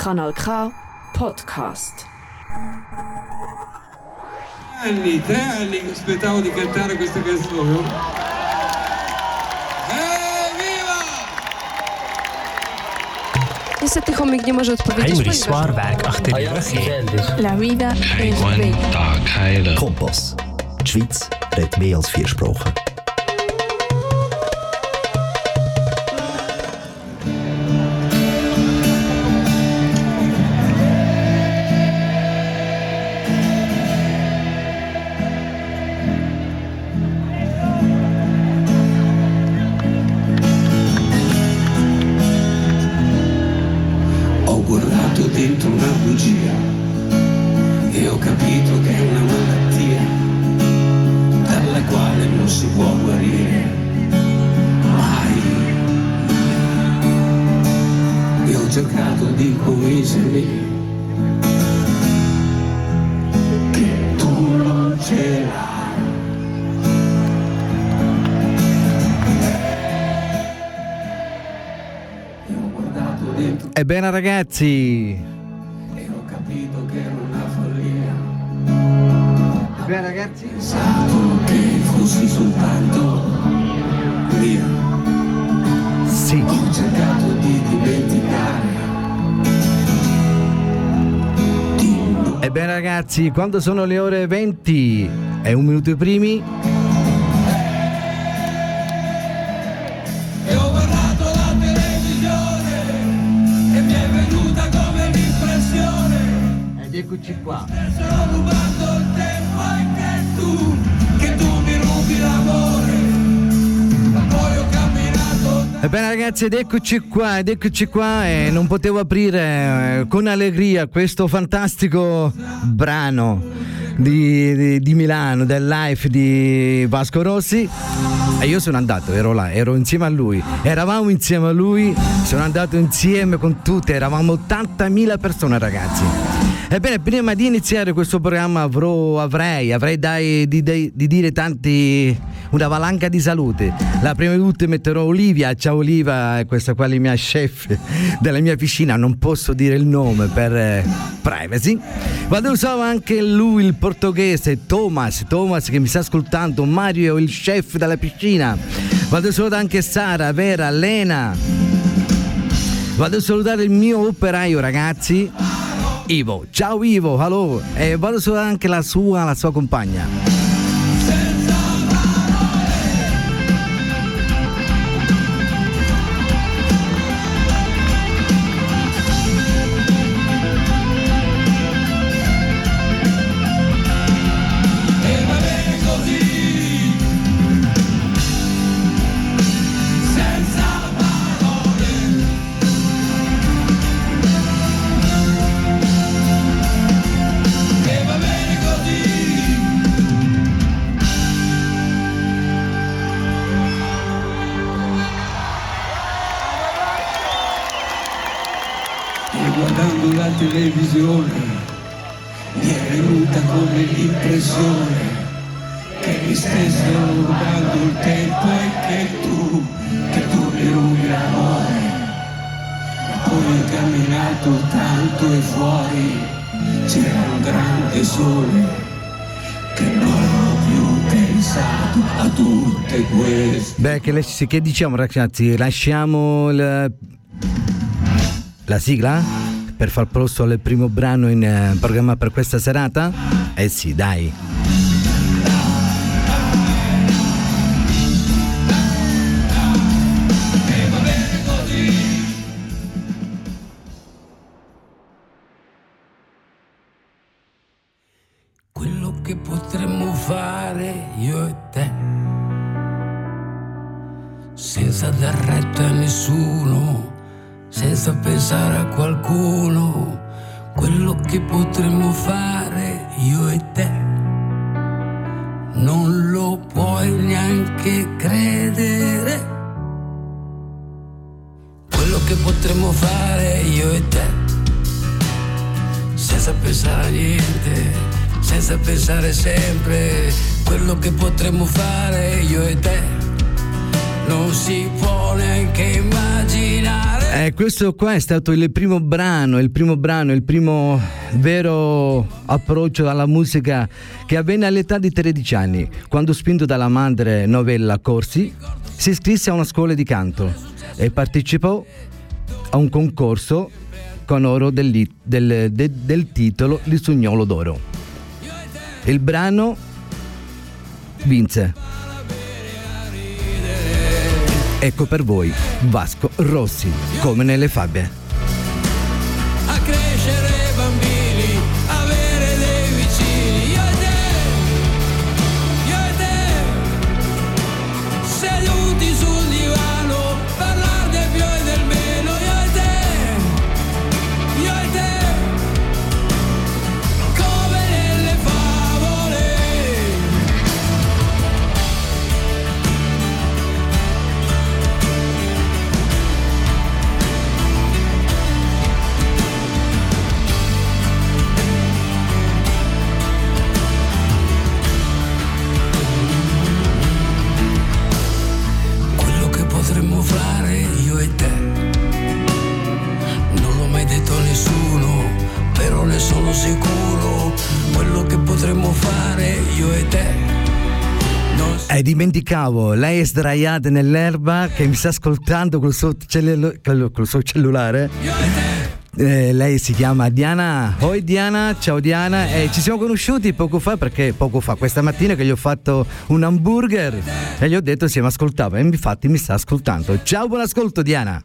Kanal K Podcast. Tre anni, tre anni che aspettavo di cantare questa canzone. Heimrich oh. eh, chomik nie może odpowiedzieć. Heinrich Swarberg, achter La vida es bella. Kompass. Die Schweiz redet mehr als vier Sprachen. Ragazzi, e ho capito che era una follia. ebbene ragazzi, pensato che fossi soltanto mia. sì, Ho cercato di dimenticare. Ebbene ragazzi, quando sono le ore 20 e un minuto i primi, Ebbene ragazzi, ed eccoci qua, ed eccoci qua e non potevo aprire eh, con allegria questo fantastico brano di, di- di Milano, del live di Vasco Rossi. E io sono andato, ero là, ero insieme a lui, eravamo insieme a lui, sono andato insieme con tutte, eravamo 80.000 persone ragazzi. Ebbene, prima di iniziare questo programma avrò, avrei, avrei dai, di- di dire tanti, una valanga di salute. La prima di tutte metterò Olivia, ciao Olivia, questa qua è la mia chef della mia piscina, non posso dire il nome per eh, privacy. Vado usavo anche lui, il portoghese, Thomas, Thomas che mi sta ascoltando, Mario, il chef della piscina. Vado a salutare anche Sara, Vera, Lena. Vado a salutare il mio operaio, ragazzi. Ivo, ciao Ivo, hello. E vado a salutare anche la sua, la sua compagna. Ho camminato tanto e fuori c'era un grande sole che non ho più pensato a tutte queste. Beh, che, le- che diciamo ragazzi? Lasciamo il- la sigla per far posto al primo brano in eh, programma per questa serata? Eh sì, dai. Senza pensare a qualcuno, quello che potremmo fare io e te, non lo puoi neanche credere. Quello che potremmo fare io e te. Senza pensare a niente, senza pensare sempre. Quello che potremmo fare io e te. Non si può neanche immaginare Eh, questo qua è stato il primo brano, il primo brano, il primo vero approccio alla musica che avvenne all'età di 13 anni, quando spinto dalla madre Novella Corsi, si iscrisse a una scuola di canto e partecipò a un concorso con oro del, del, del, del titolo Il Sugnolo d'Oro. Il brano vinse. Ecco per voi Vasco Rossi, come nelle fabbie. Dimenticavo, lei è sdraiata nell'erba che mi sta ascoltando col suo, cellu- col- suo cellulare. Eh, lei si chiama Diana. Oi Diana, ciao Diana. Eh, ci siamo conosciuti poco fa perché poco fa, questa mattina che gli ho fatto un hamburger e gli ho detto se mi ascoltava e infatti mi sta ascoltando. Ciao, buon ascolto Diana.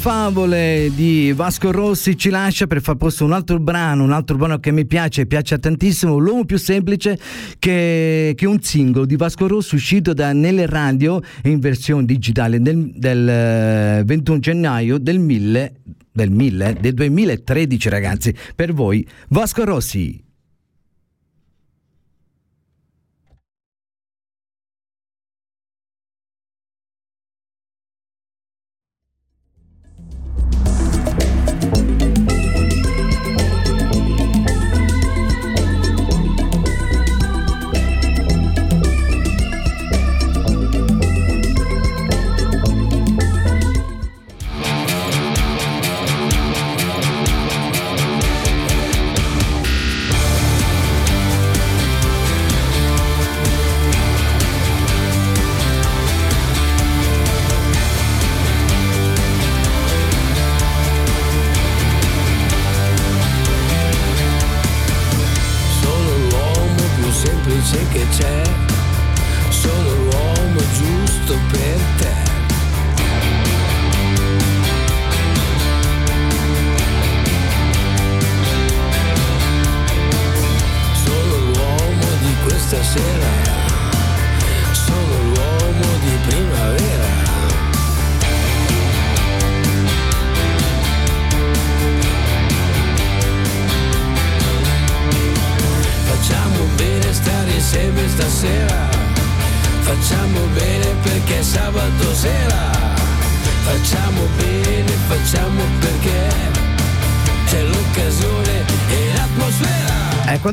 Favole di Vasco Rossi ci lascia per far posto un altro brano, un altro brano che mi piace, piace tantissimo, l'uomo più semplice che, che un singolo di Vasco Rossi uscito da Nelle Radio in versione digitale del, del eh, 21 gennaio del 1000 del 1000 del 2013 ragazzi. Per voi Vasco Rossi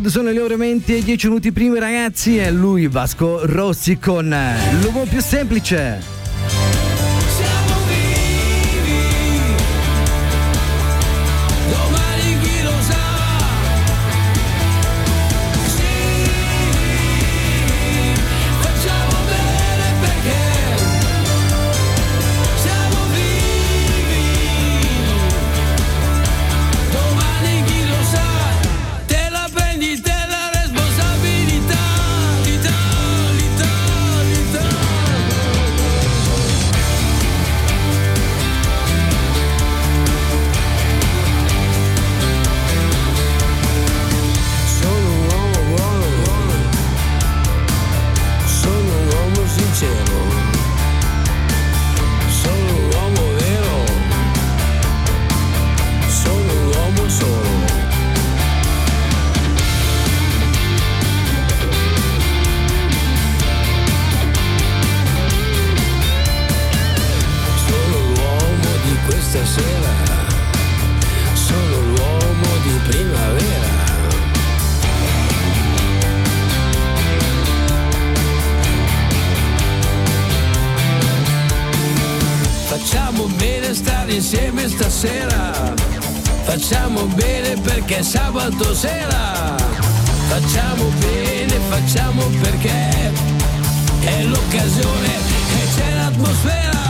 sono le ore 20 e 10 minuti prima ragazzi è lui Vasco Rossi con l'uomo più semplice. Sabato sera. Facciamo bene, facciamo perché è l'occasione e c'è l'atmosfera.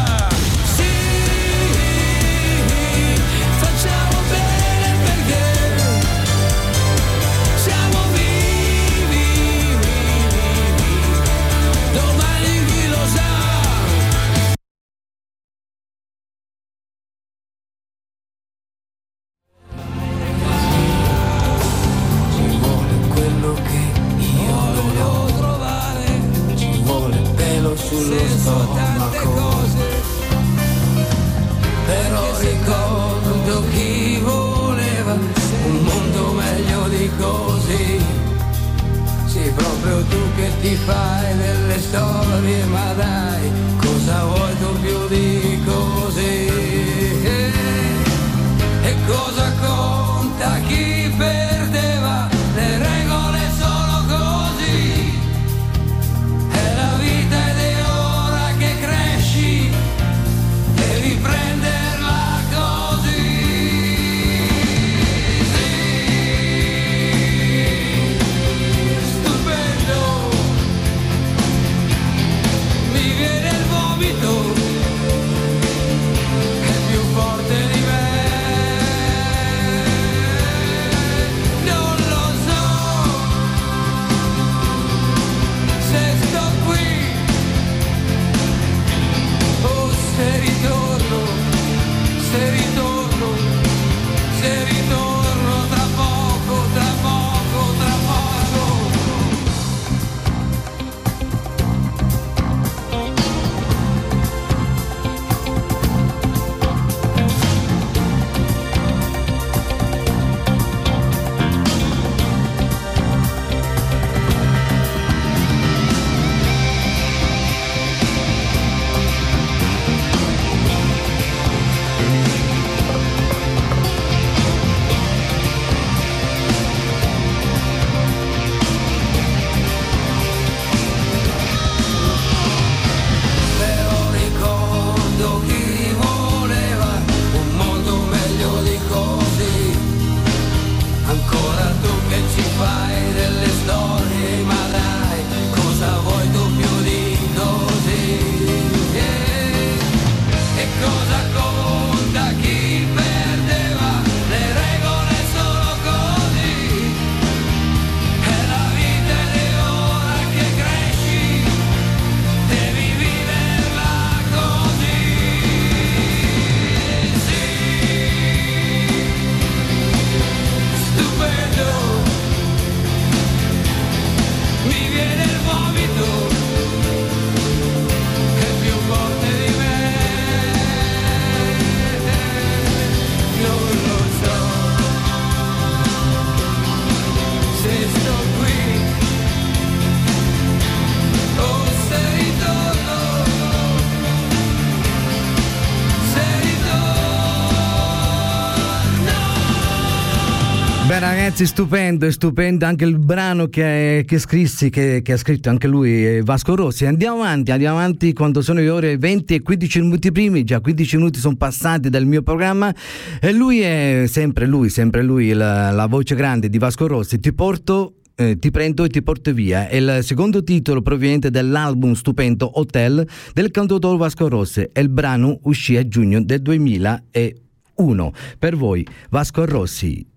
Beh ragazzi, stupendo, è stupendo anche il brano che, che scrissi, che, che, ha scritto anche lui, Vasco Rossi. Andiamo avanti, andiamo avanti quando sono le ore 20 e 15 minuti primi, già 15 minuti sono passati dal mio programma e lui è sempre lui, sempre lui, la, la voce grande di Vasco Rossi. Ti porto eh, Ti prendo e ti porto via. È il secondo titolo proveniente dall'album stupendo Hotel del cantautore Vasco Rossi e il brano uscì a giugno del 2001. Per voi Vasco Rossi.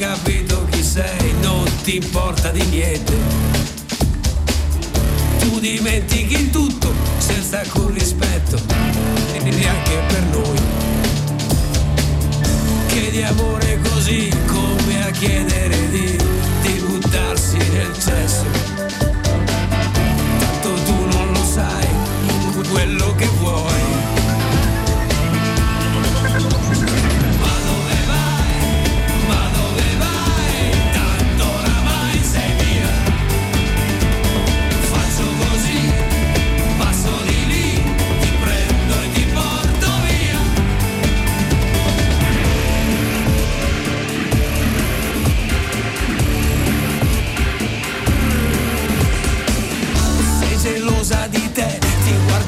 Capito chi sei, non ti importa di niente. Tu dimentichi il tutto senza alcun rispetto, e neanche per noi. Chiedi amore così come a chiedere di, di buttarsi nel cesso. Tanto tu non lo sai quello che vuoi.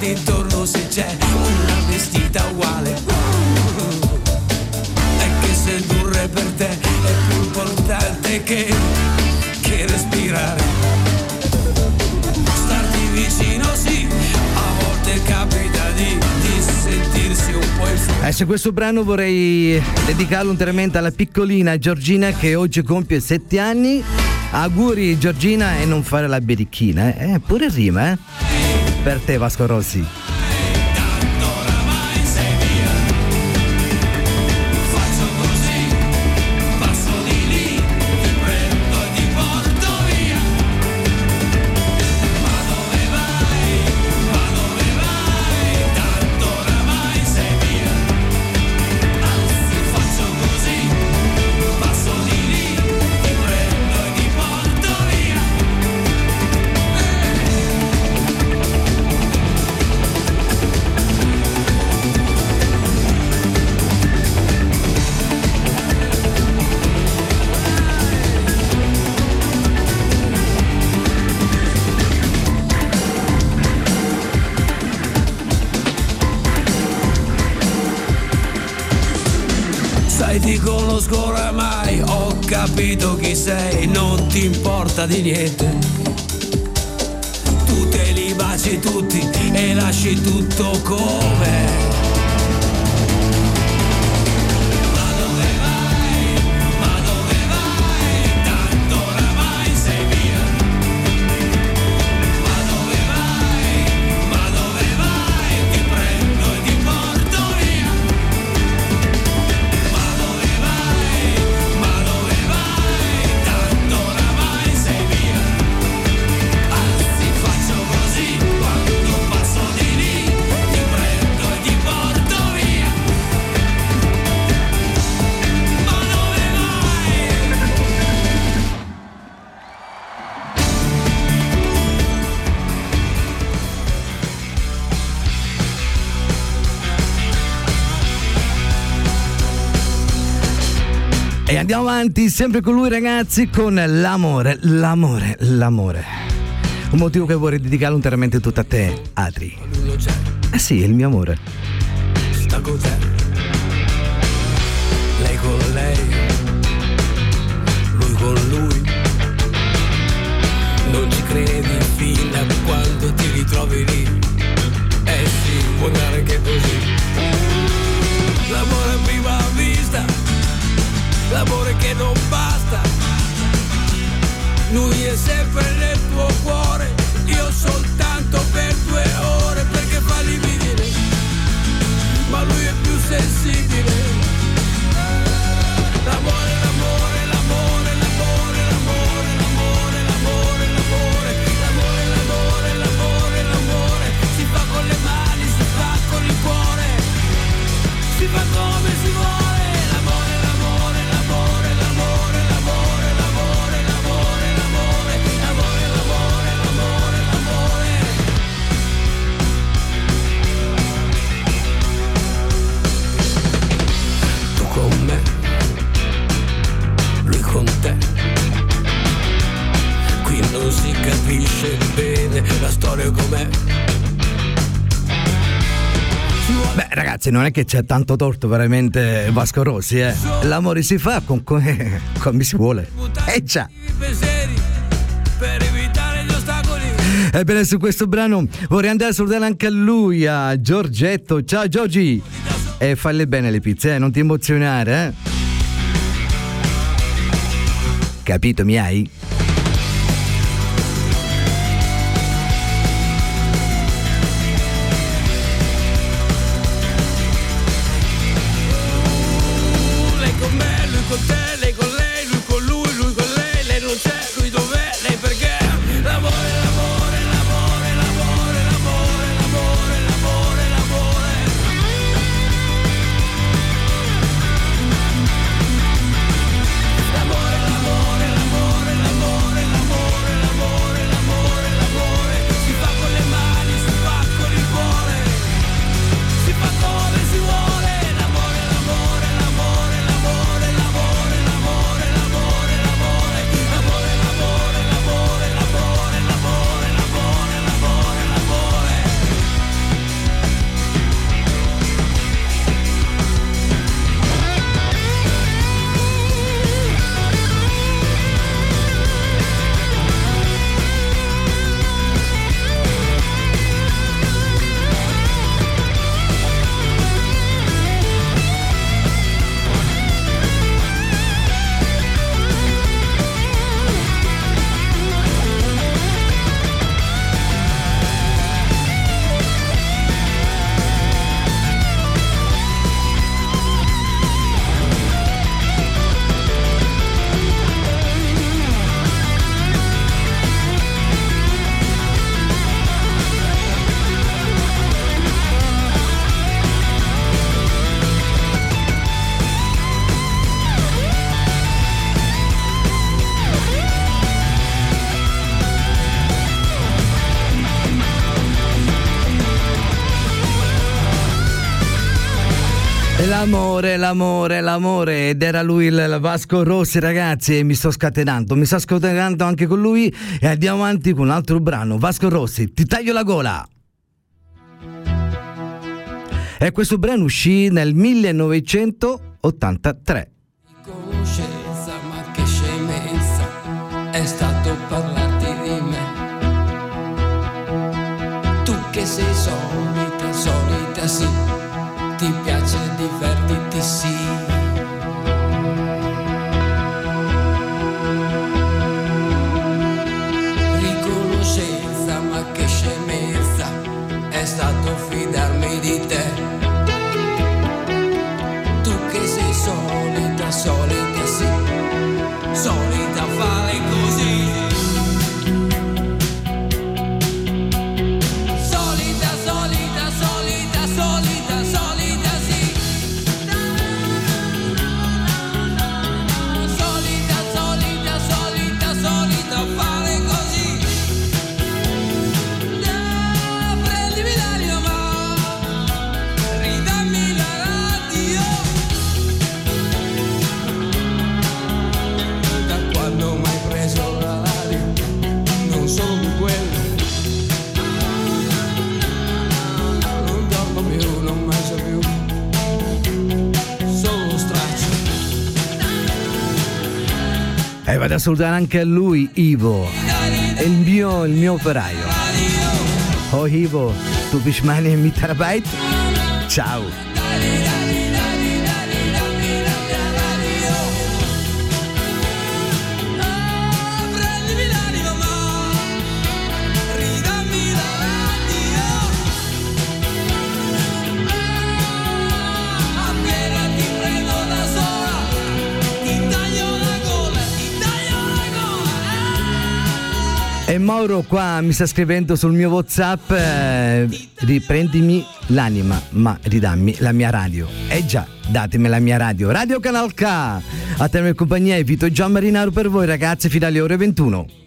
Guardi intorno se c'è una vestita uguale. È che sedurre per te è più importante che, che respirare. Starti vicino sì, a volte capita di, di sentirsi un po' in fuori. Eh, se questo brano vorrei dedicarlo interamente alla piccolina Giorgina che oggi compie 7 anni. Auguri Giorgina e non fare la birichina, eh? Eh, pure rima, eh? Per te Vasco Rossi. Importa di niente. Tu te li baci tutti e lasci tutto come. Andiamo avanti sempre con lui ragazzi con l'amore, l'amore, l'amore. Un motivo che vorrei dedicare interamente tutto a te, Adri. Eh sì, il mio amore. sta con te. Lei con lei, lui con lui. Non ci credi fino a quando ti ritrovi lì. Eh sì, può andare anche così. L'amore l'amore che non basta. Lui è sempre nel tuo cuore, io soltanto per due ore perché fa livide ma lui è più sensibile. L'amore, l'amore, l'amore, l'amore, l'amore, l'amore, l'amore, l'amore, l'amore, l'amore, l'amore, l'amore, si fa con le mani, si fa con il cuore, si fa come si vuole. Conosce bene la storia com'è. Beh, ragazzi, non è che c'è tanto torto veramente Vasco Rossi, eh. L'amore si fa con, come, come si vuole. Eh già. Ebbene, su questo brano vorrei andare a salutare anche a lui, a Giorgetto. Ciao Giorgi! E falle bene le pizze, eh? non ti emozionare, eh? Capito, mi hai? L'amore, l'amore, l'amore ed era lui il Vasco Rossi ragazzi e mi sto scatenando, mi sto scatenando anche con lui e andiamo avanti con un altro brano, Vasco Rossi, ti taglio la gola. E questo brano uscì nel 1983. conoscenza, ma che scemenza è stato parlarti di me. Tu che sei solita, solita sì, ti piace divertirti sì. Vado a salutare anche a lui, Ivo, è il mio, il mio operaio. Oh Ivo, tu pishmani e mi terabyte? Ciao. E Mauro qua mi sta scrivendo sul mio Whatsapp, eh, riprendimi l'anima, ma ridammi la mia radio. Eh già, datemi la mia radio. Radio Canal K. A te in compagnia e Vito Gian Marinaro per voi ragazzi fino alle ore 21.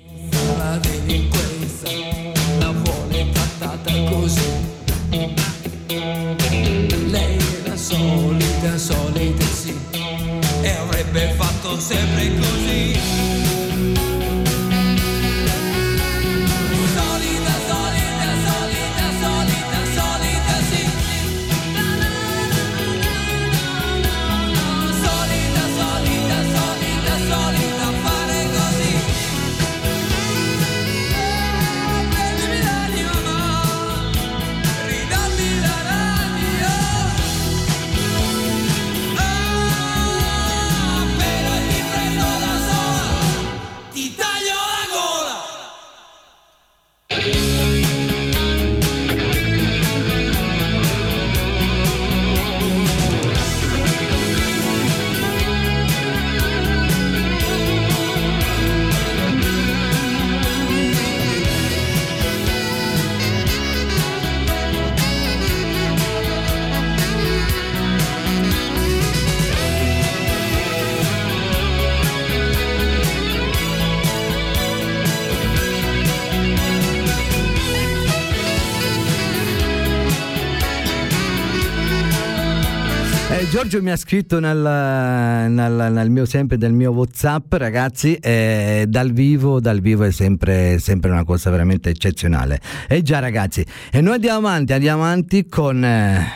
Giorgio mi ha scritto nel, nel, nel mio, sempre del mio WhatsApp, ragazzi, eh, dal vivo, dal vivo è sempre, sempre, una cosa veramente eccezionale. E già, ragazzi, e noi andiamo avanti, andiamo avanti con. Eh,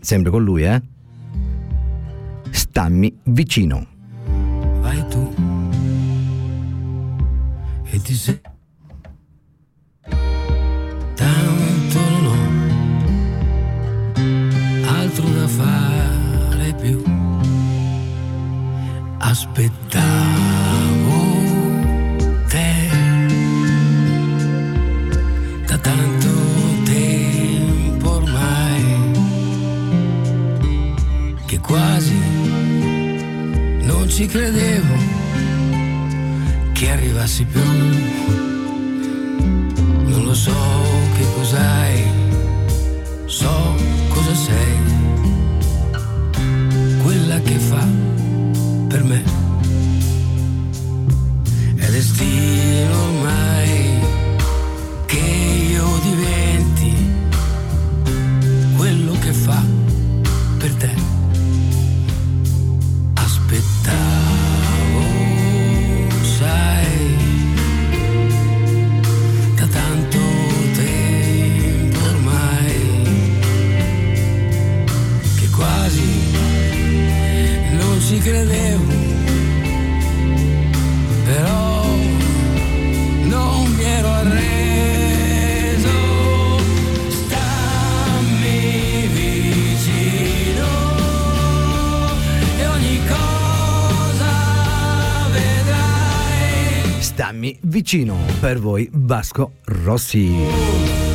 sempre con lui, eh? Stammi vicino. Vai tu e ti sei. Aspettavo te da tanto tempo ormai che quasi non ci credevo che arrivassi più. Non lo so che cos'hai, so cosa sei, quella che fa per me. È destino ormai vicino per voi, Vasco Rossi.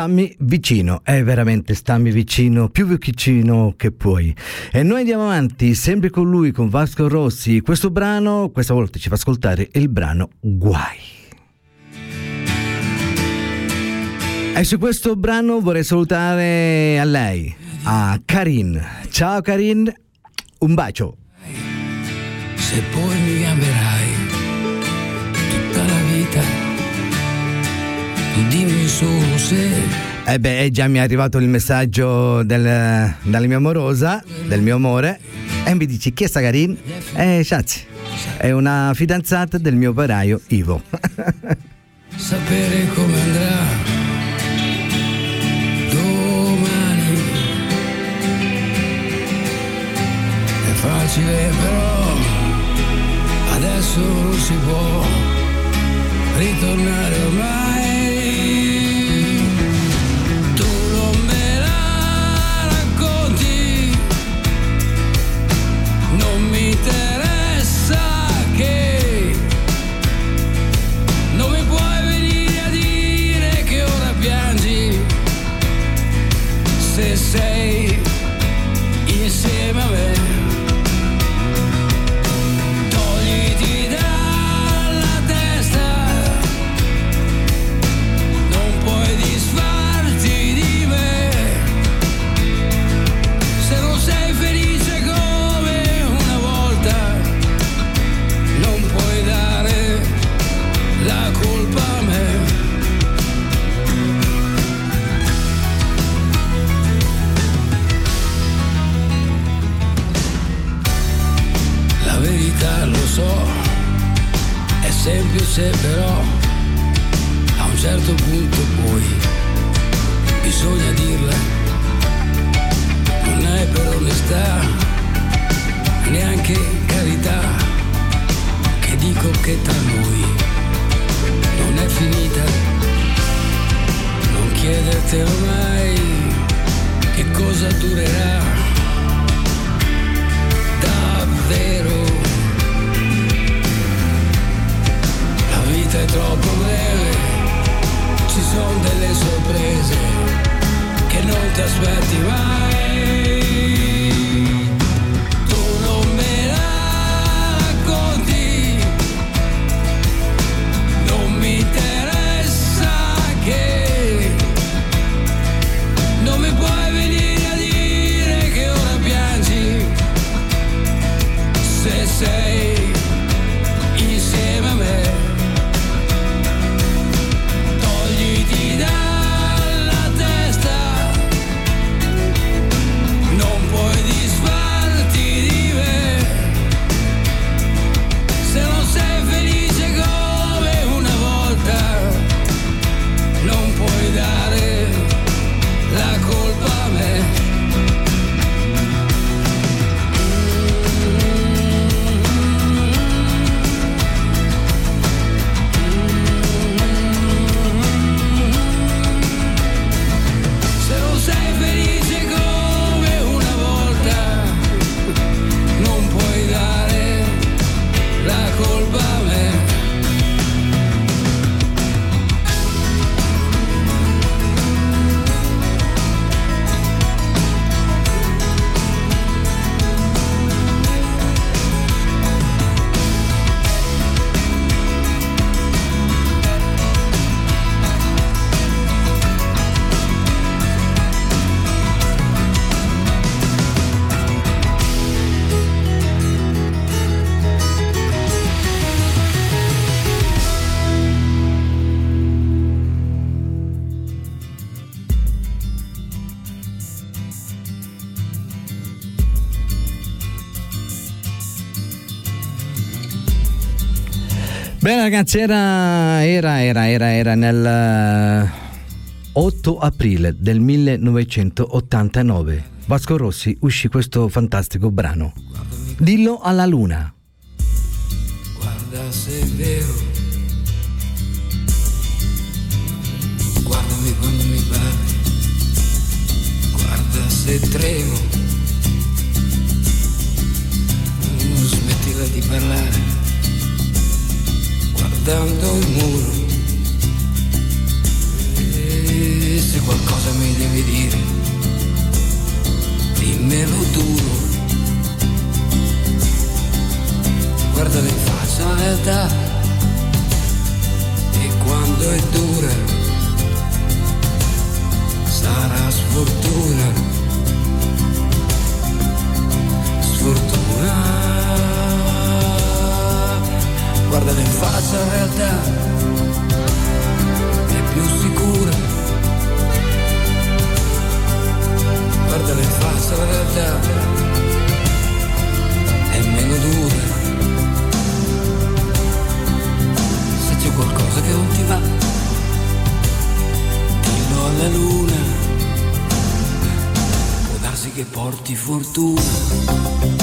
Stammi vicino, è veramente stammi vicino, più vicino che puoi. E noi andiamo avanti, sempre con lui, con Vasco Rossi. Questo brano, questa volta ci fa ascoltare il brano Guai. E su questo brano vorrei salutare a lei, a Karin. Ciao Karin, un bacio. Se poi mi amerai solo se Eh beh, già mi è arrivato il messaggio del- dalla mia amorosa, del mio amore, e mi dici chi è sta? Eh, Shazzi, è una fidanzata del mio operaio Ivo. sapere come andrà domani. È facile però, adesso non si può ritornare ormai. Semplice però, a un certo punto poi bisogna dirla, Bene ragazzi, era, era, era, era, era nel eh, 8 aprile del 1989. Vasco Rossi uscì questo fantastico brano. Dillo alla luna. Guarda se è vero. Guardami quando mi parli. Guarda se tremo. Non smettila di parlare guardando il muro. E se qualcosa mi devi dire, dimmelo duro. Guarda in faccia la realtà e quando è dura sarà sfortuna. Sfortuna. Guardala in faccia la realtà, è più sicura. Guardala in faccia la realtà, è meno dura. Se c'è qualcosa che non ti va, dillo alla luna. Può darsi che porti fortuna.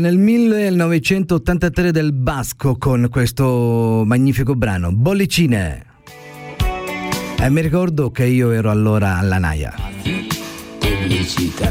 Nel 1983 del Basco con questo magnifico brano, Bollicine. E mi ricordo che io ero allora alla Naia. Pubblicità.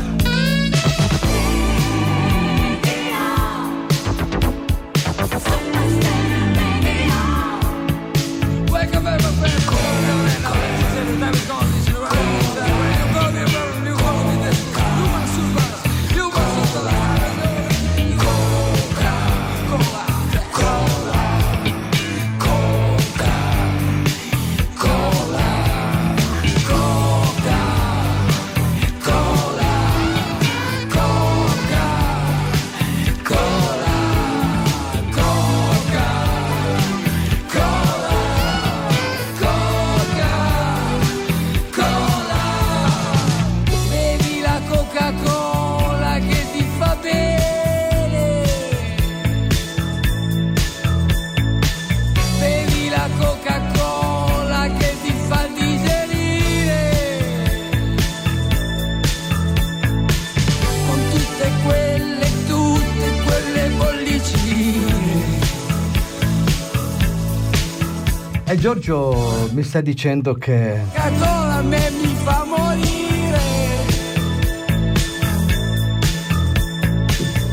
Giorgio mi sta dicendo che... Coca-Cola a me mi fa morire.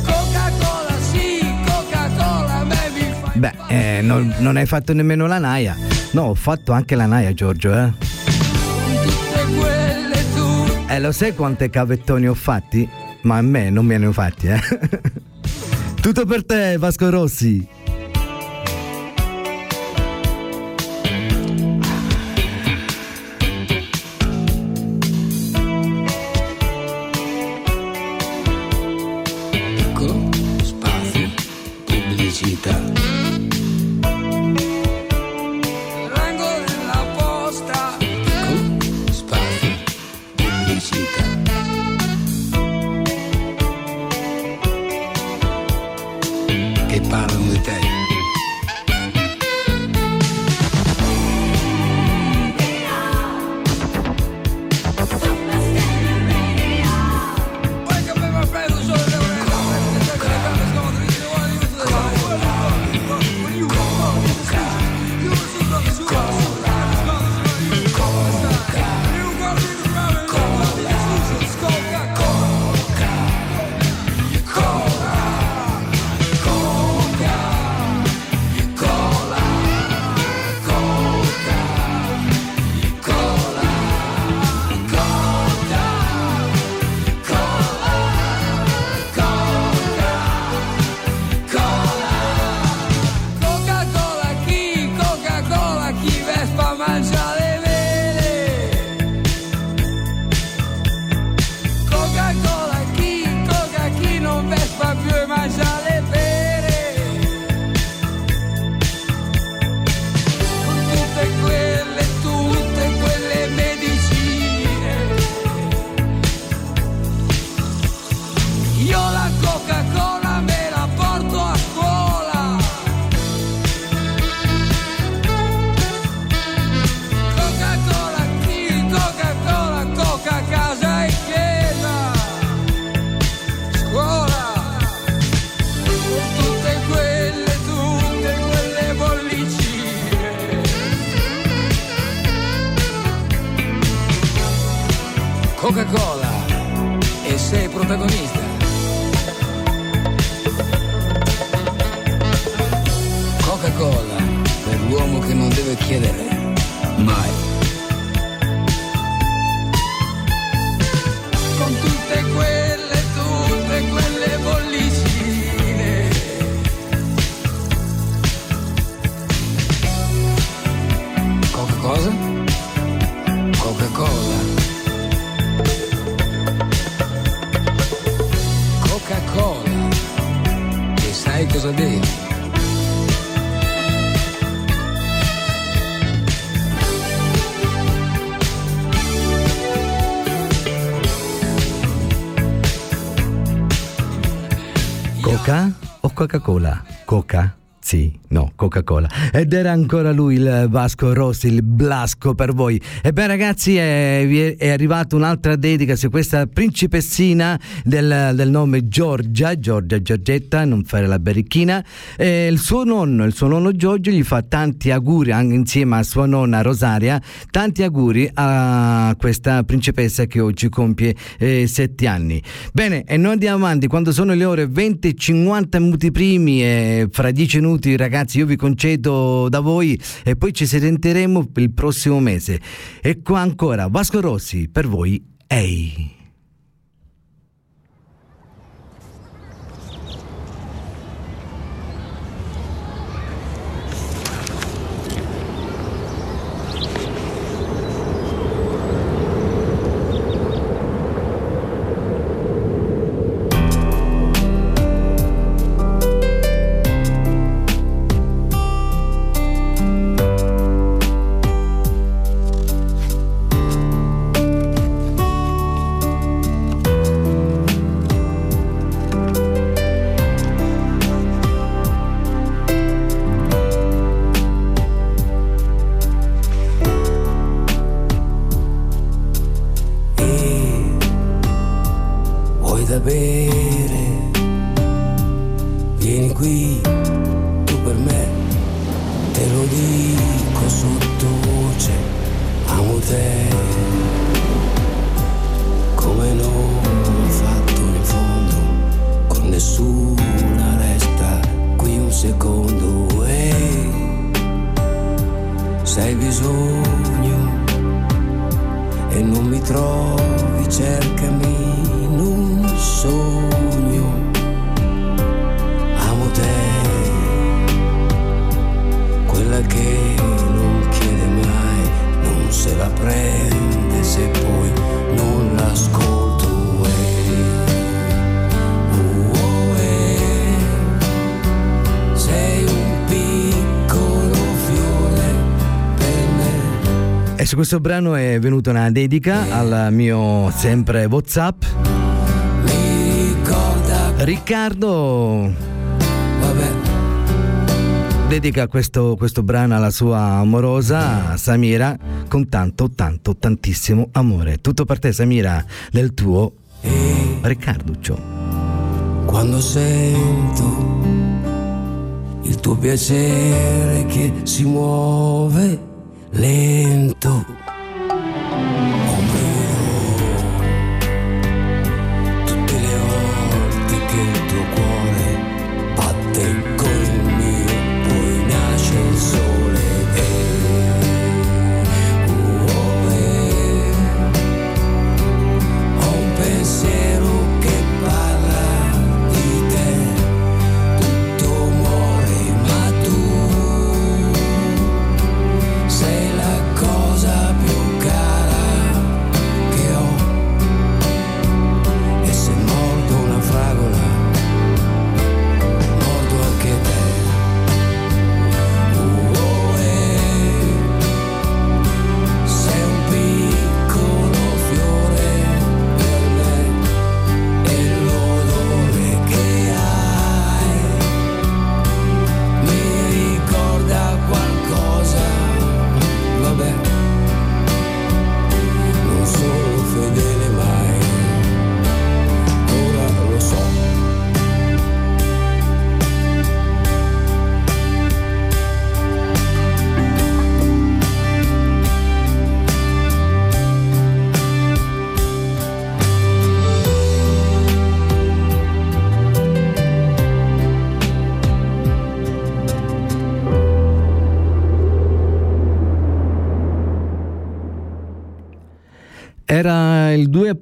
Coca-Cola sì, Coca-Cola a me mi fa Beh, eh, non, non hai fatto nemmeno la naia. No, ho fatto anche la naia, Giorgio, eh. tutte quelle tu. E lo sai quante cavettoni ho fatti? Ma a me non me ne ho fatti, eh. Tutto per te, Vasco Rossi. Coca-Cola? Coca? Sì, no, Coca-Cola. Ed era ancora lui il Vasco Rossi, il Blasco per voi. Ebbene ragazzi, è, vi è, è arrivata un'altra dedica su questa principessina del, del nome Giorgia, Giorgia Giorgetta, non fare la berichina. E il suo nonno, il suo nonno Giorgio gli fa tanti auguri, anche insieme a sua nonna Rosaria, tanti auguri a questa principessa che oggi compie eh, sette anni. Bene, e noi andiamo avanti, quando sono le ore 20 e 50 minuti primi e fra 10 minuti ragazzi io vi concedo da voi e poi ci sentiremo il prossimo mese. E qua ancora Vasco Rossi per voi, ehi. Vuoi questo brano è venuta una dedica al mio sempre Whatsapp. Riccardo Vabbè. dedica questo, questo brano alla sua amorosa Samira con tanto, tanto, tantissimo amore. Tutto per te Samira, del tuo e Riccarduccio. Quando sento il tuo piacere che si muove lento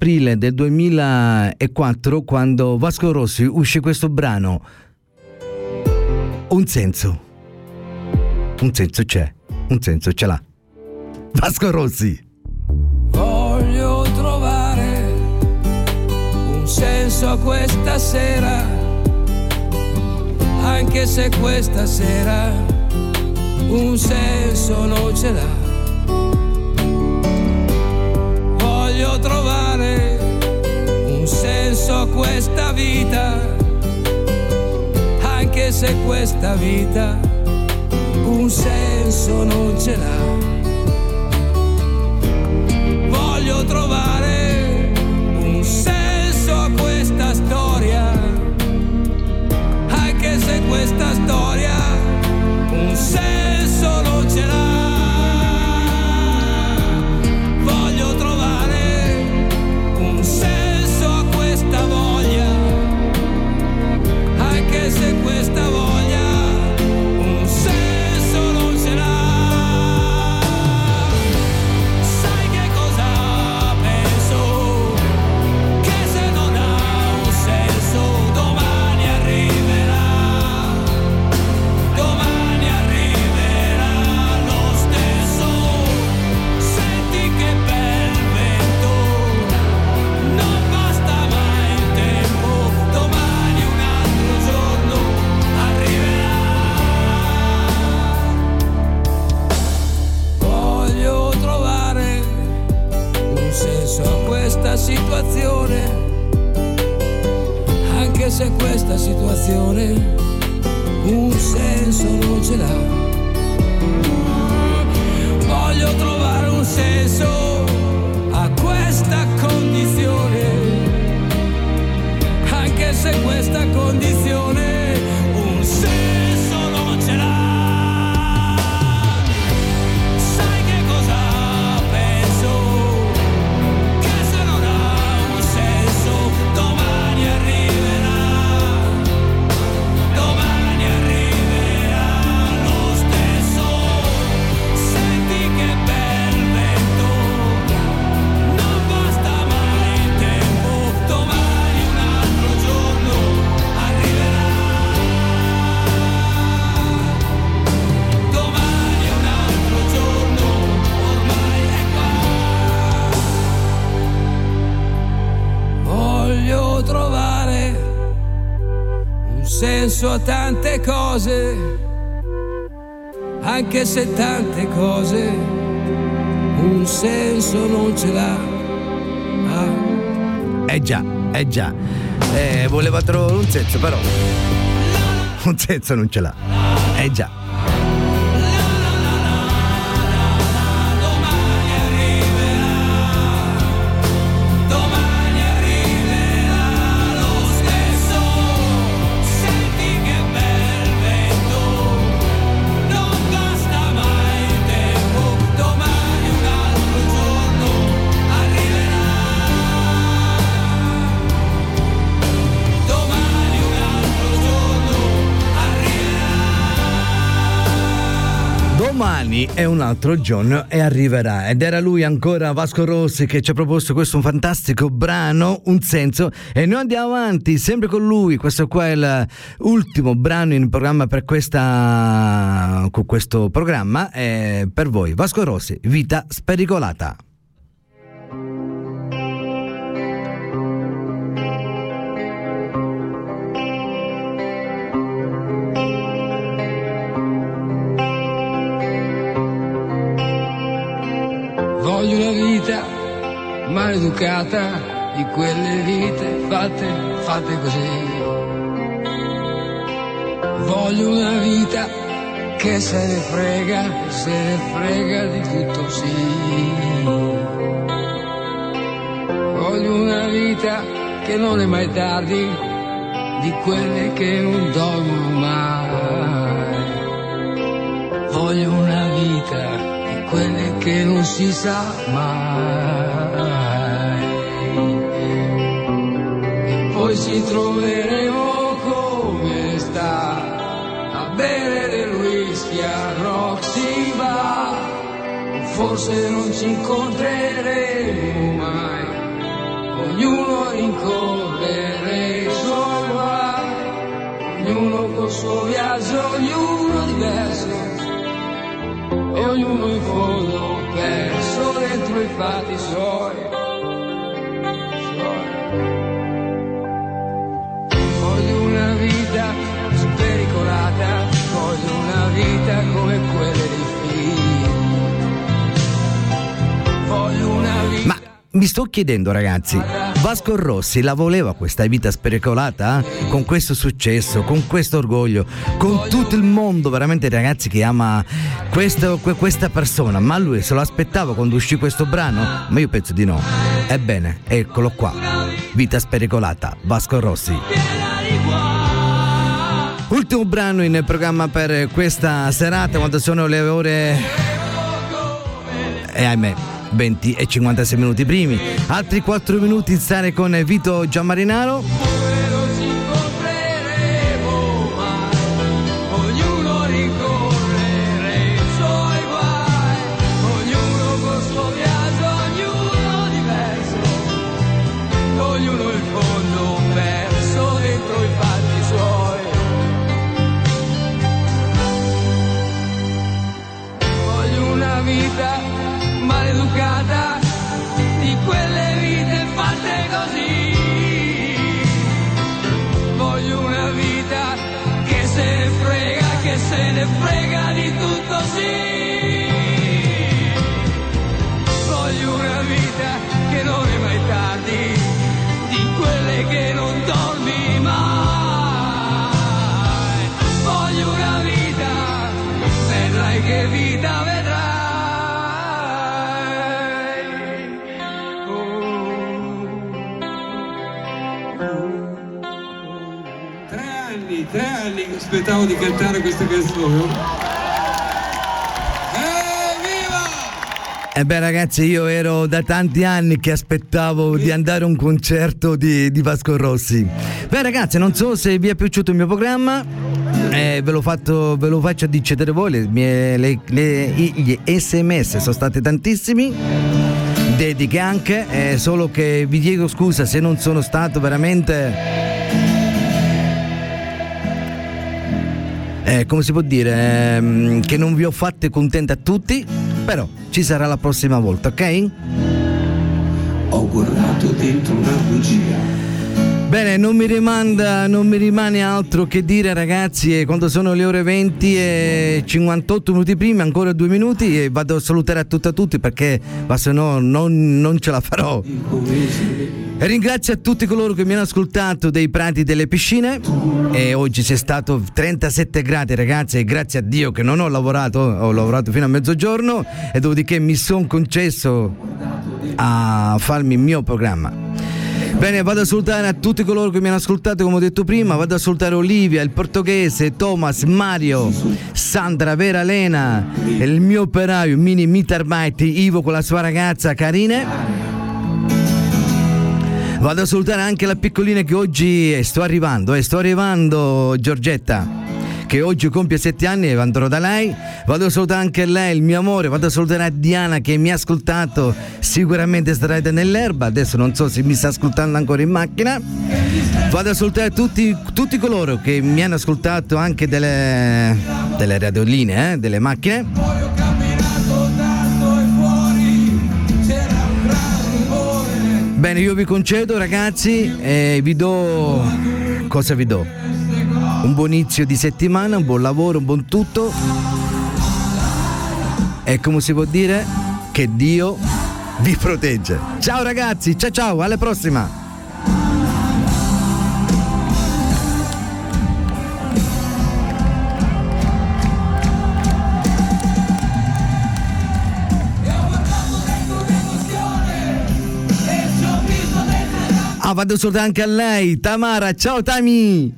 aprile del 2004 quando Vasco Rossi uscì questo brano. Un senso. Un senso c'è. Un senso ce l'ha. Vasco Rossi. Voglio trovare un senso a questa sera, anche se questa sera un senso non ce l'ha so questa vita, anche se questa vita un senso non ce l'ha. Penso a tante cose, anche se tante cose un senso non ce l'ha. Ah. Eh già, eh già. Eh, voleva trovare un senso però. Un senso non ce l'ha. Eh già. È un altro giorno e arriverà. Ed era lui ancora Vasco Rossi che ci ha proposto questo fantastico brano, Un senso. E noi andiamo avanti sempre con lui. Questo qua è l'ultimo brano in programma per questa, questo programma. E per voi, Vasco Rossi, Vita spericolata. Maleducata di quelle vite fatte, fatte così. Voglio una vita che se ne frega, se ne frega di tutto sì. Voglio una vita che non è mai tardi, di quelle che non dormono mai. Voglio una vita quelle che non si sa mai. Poi ci troveremo come sta a bere del whisky a Roxy Bar. Forse non ci incontreremo mai, ognuno rincorrere i suoi guai, ognuno col suo viaggio, ognuno diverso e ognuno in fondo perso dentro i fatti suoi. Vita spericolata, voglio una vita come quelle dei figli. Voglio una vita... Ma mi sto chiedendo ragazzi, Vasco Rossi la voleva questa vita spericolata? Eh? Con questo successo, con questo orgoglio, con tutto il mondo veramente ragazzi che ama questo, questa persona, ma lui se lo aspettava quando uscì questo brano? Ma io penso di no. Ebbene, eccolo qua. Vita spericolata, Vasco Rossi. Ultimo brano in programma per questa serata quando sono le ore... E ahimè, 20 e 56 minuti primi. Altri 4 minuti in stare con Vito Gianmarinaro. E eh beh ragazzi io ero da tanti anni che aspettavo di andare a un concerto di, di Vasco Rossi. Beh ragazzi non so se vi è piaciuto il mio programma, eh, ve, fatto, ve, lo faccio decidere voi, le mie, le, le, gli sms sono stati tantissimi. Dediche anche, eh, solo che vi chiedo scusa se non sono stato veramente eh, come si può dire, ehm, che non vi ho fatte contente a tutti, però ci sarà la prossima volta, ok? Ho guardato dentro una bugia Bene, non mi, rimanda, non mi rimane altro che dire ragazzi, e quando sono le ore 20 e 58 minuti prima, ancora due minuti e vado a salutare a tutti a tutti perché se no non, non ce la farò. Ringrazio a tutti coloro che mi hanno ascoltato dei prati delle piscine e oggi c'è stato 37 gradi ragazzi e grazie a Dio che non ho lavorato, ho lavorato fino a mezzogiorno e dopodiché mi sono concesso a farmi il mio programma. Bene, vado a salutare a tutti coloro che mi hanno ascoltato, come ho detto prima, vado a salutare Olivia, il portoghese, Thomas, Mario, Sandra, Vera Lena, il mio operaio, Mini Mitarbite, Ivo con la sua ragazza Karine. Vado a salutare anche la piccolina che oggi sto arrivando, eh, sto arrivando Giorgetta che oggi compie sette anni e andrò da lei. Vado a salutare anche lei, il mio amore. Vado a salutare a Diana che mi ha ascoltato. Sicuramente starà nell'erba. Adesso non so se mi sta ascoltando ancora in macchina. Vado a salutare tutti, tutti coloro che mi hanno ascoltato anche delle, delle radioline, eh, delle macchine. Bene, io vi concedo ragazzi e vi do... Cosa vi do? un buon inizio di settimana, un buon lavoro, un buon tutto. E come si può dire? Che Dio vi protegge. Ciao ragazzi, ciao ciao, alla prossima! Vado solo anche a lei, Tamara, ciao Tami!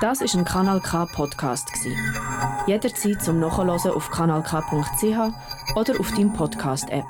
Das ist ein Kanal K Podcast Jederzeit zum Nachhören auf kanalk.ch oder auf deinem Podcast App.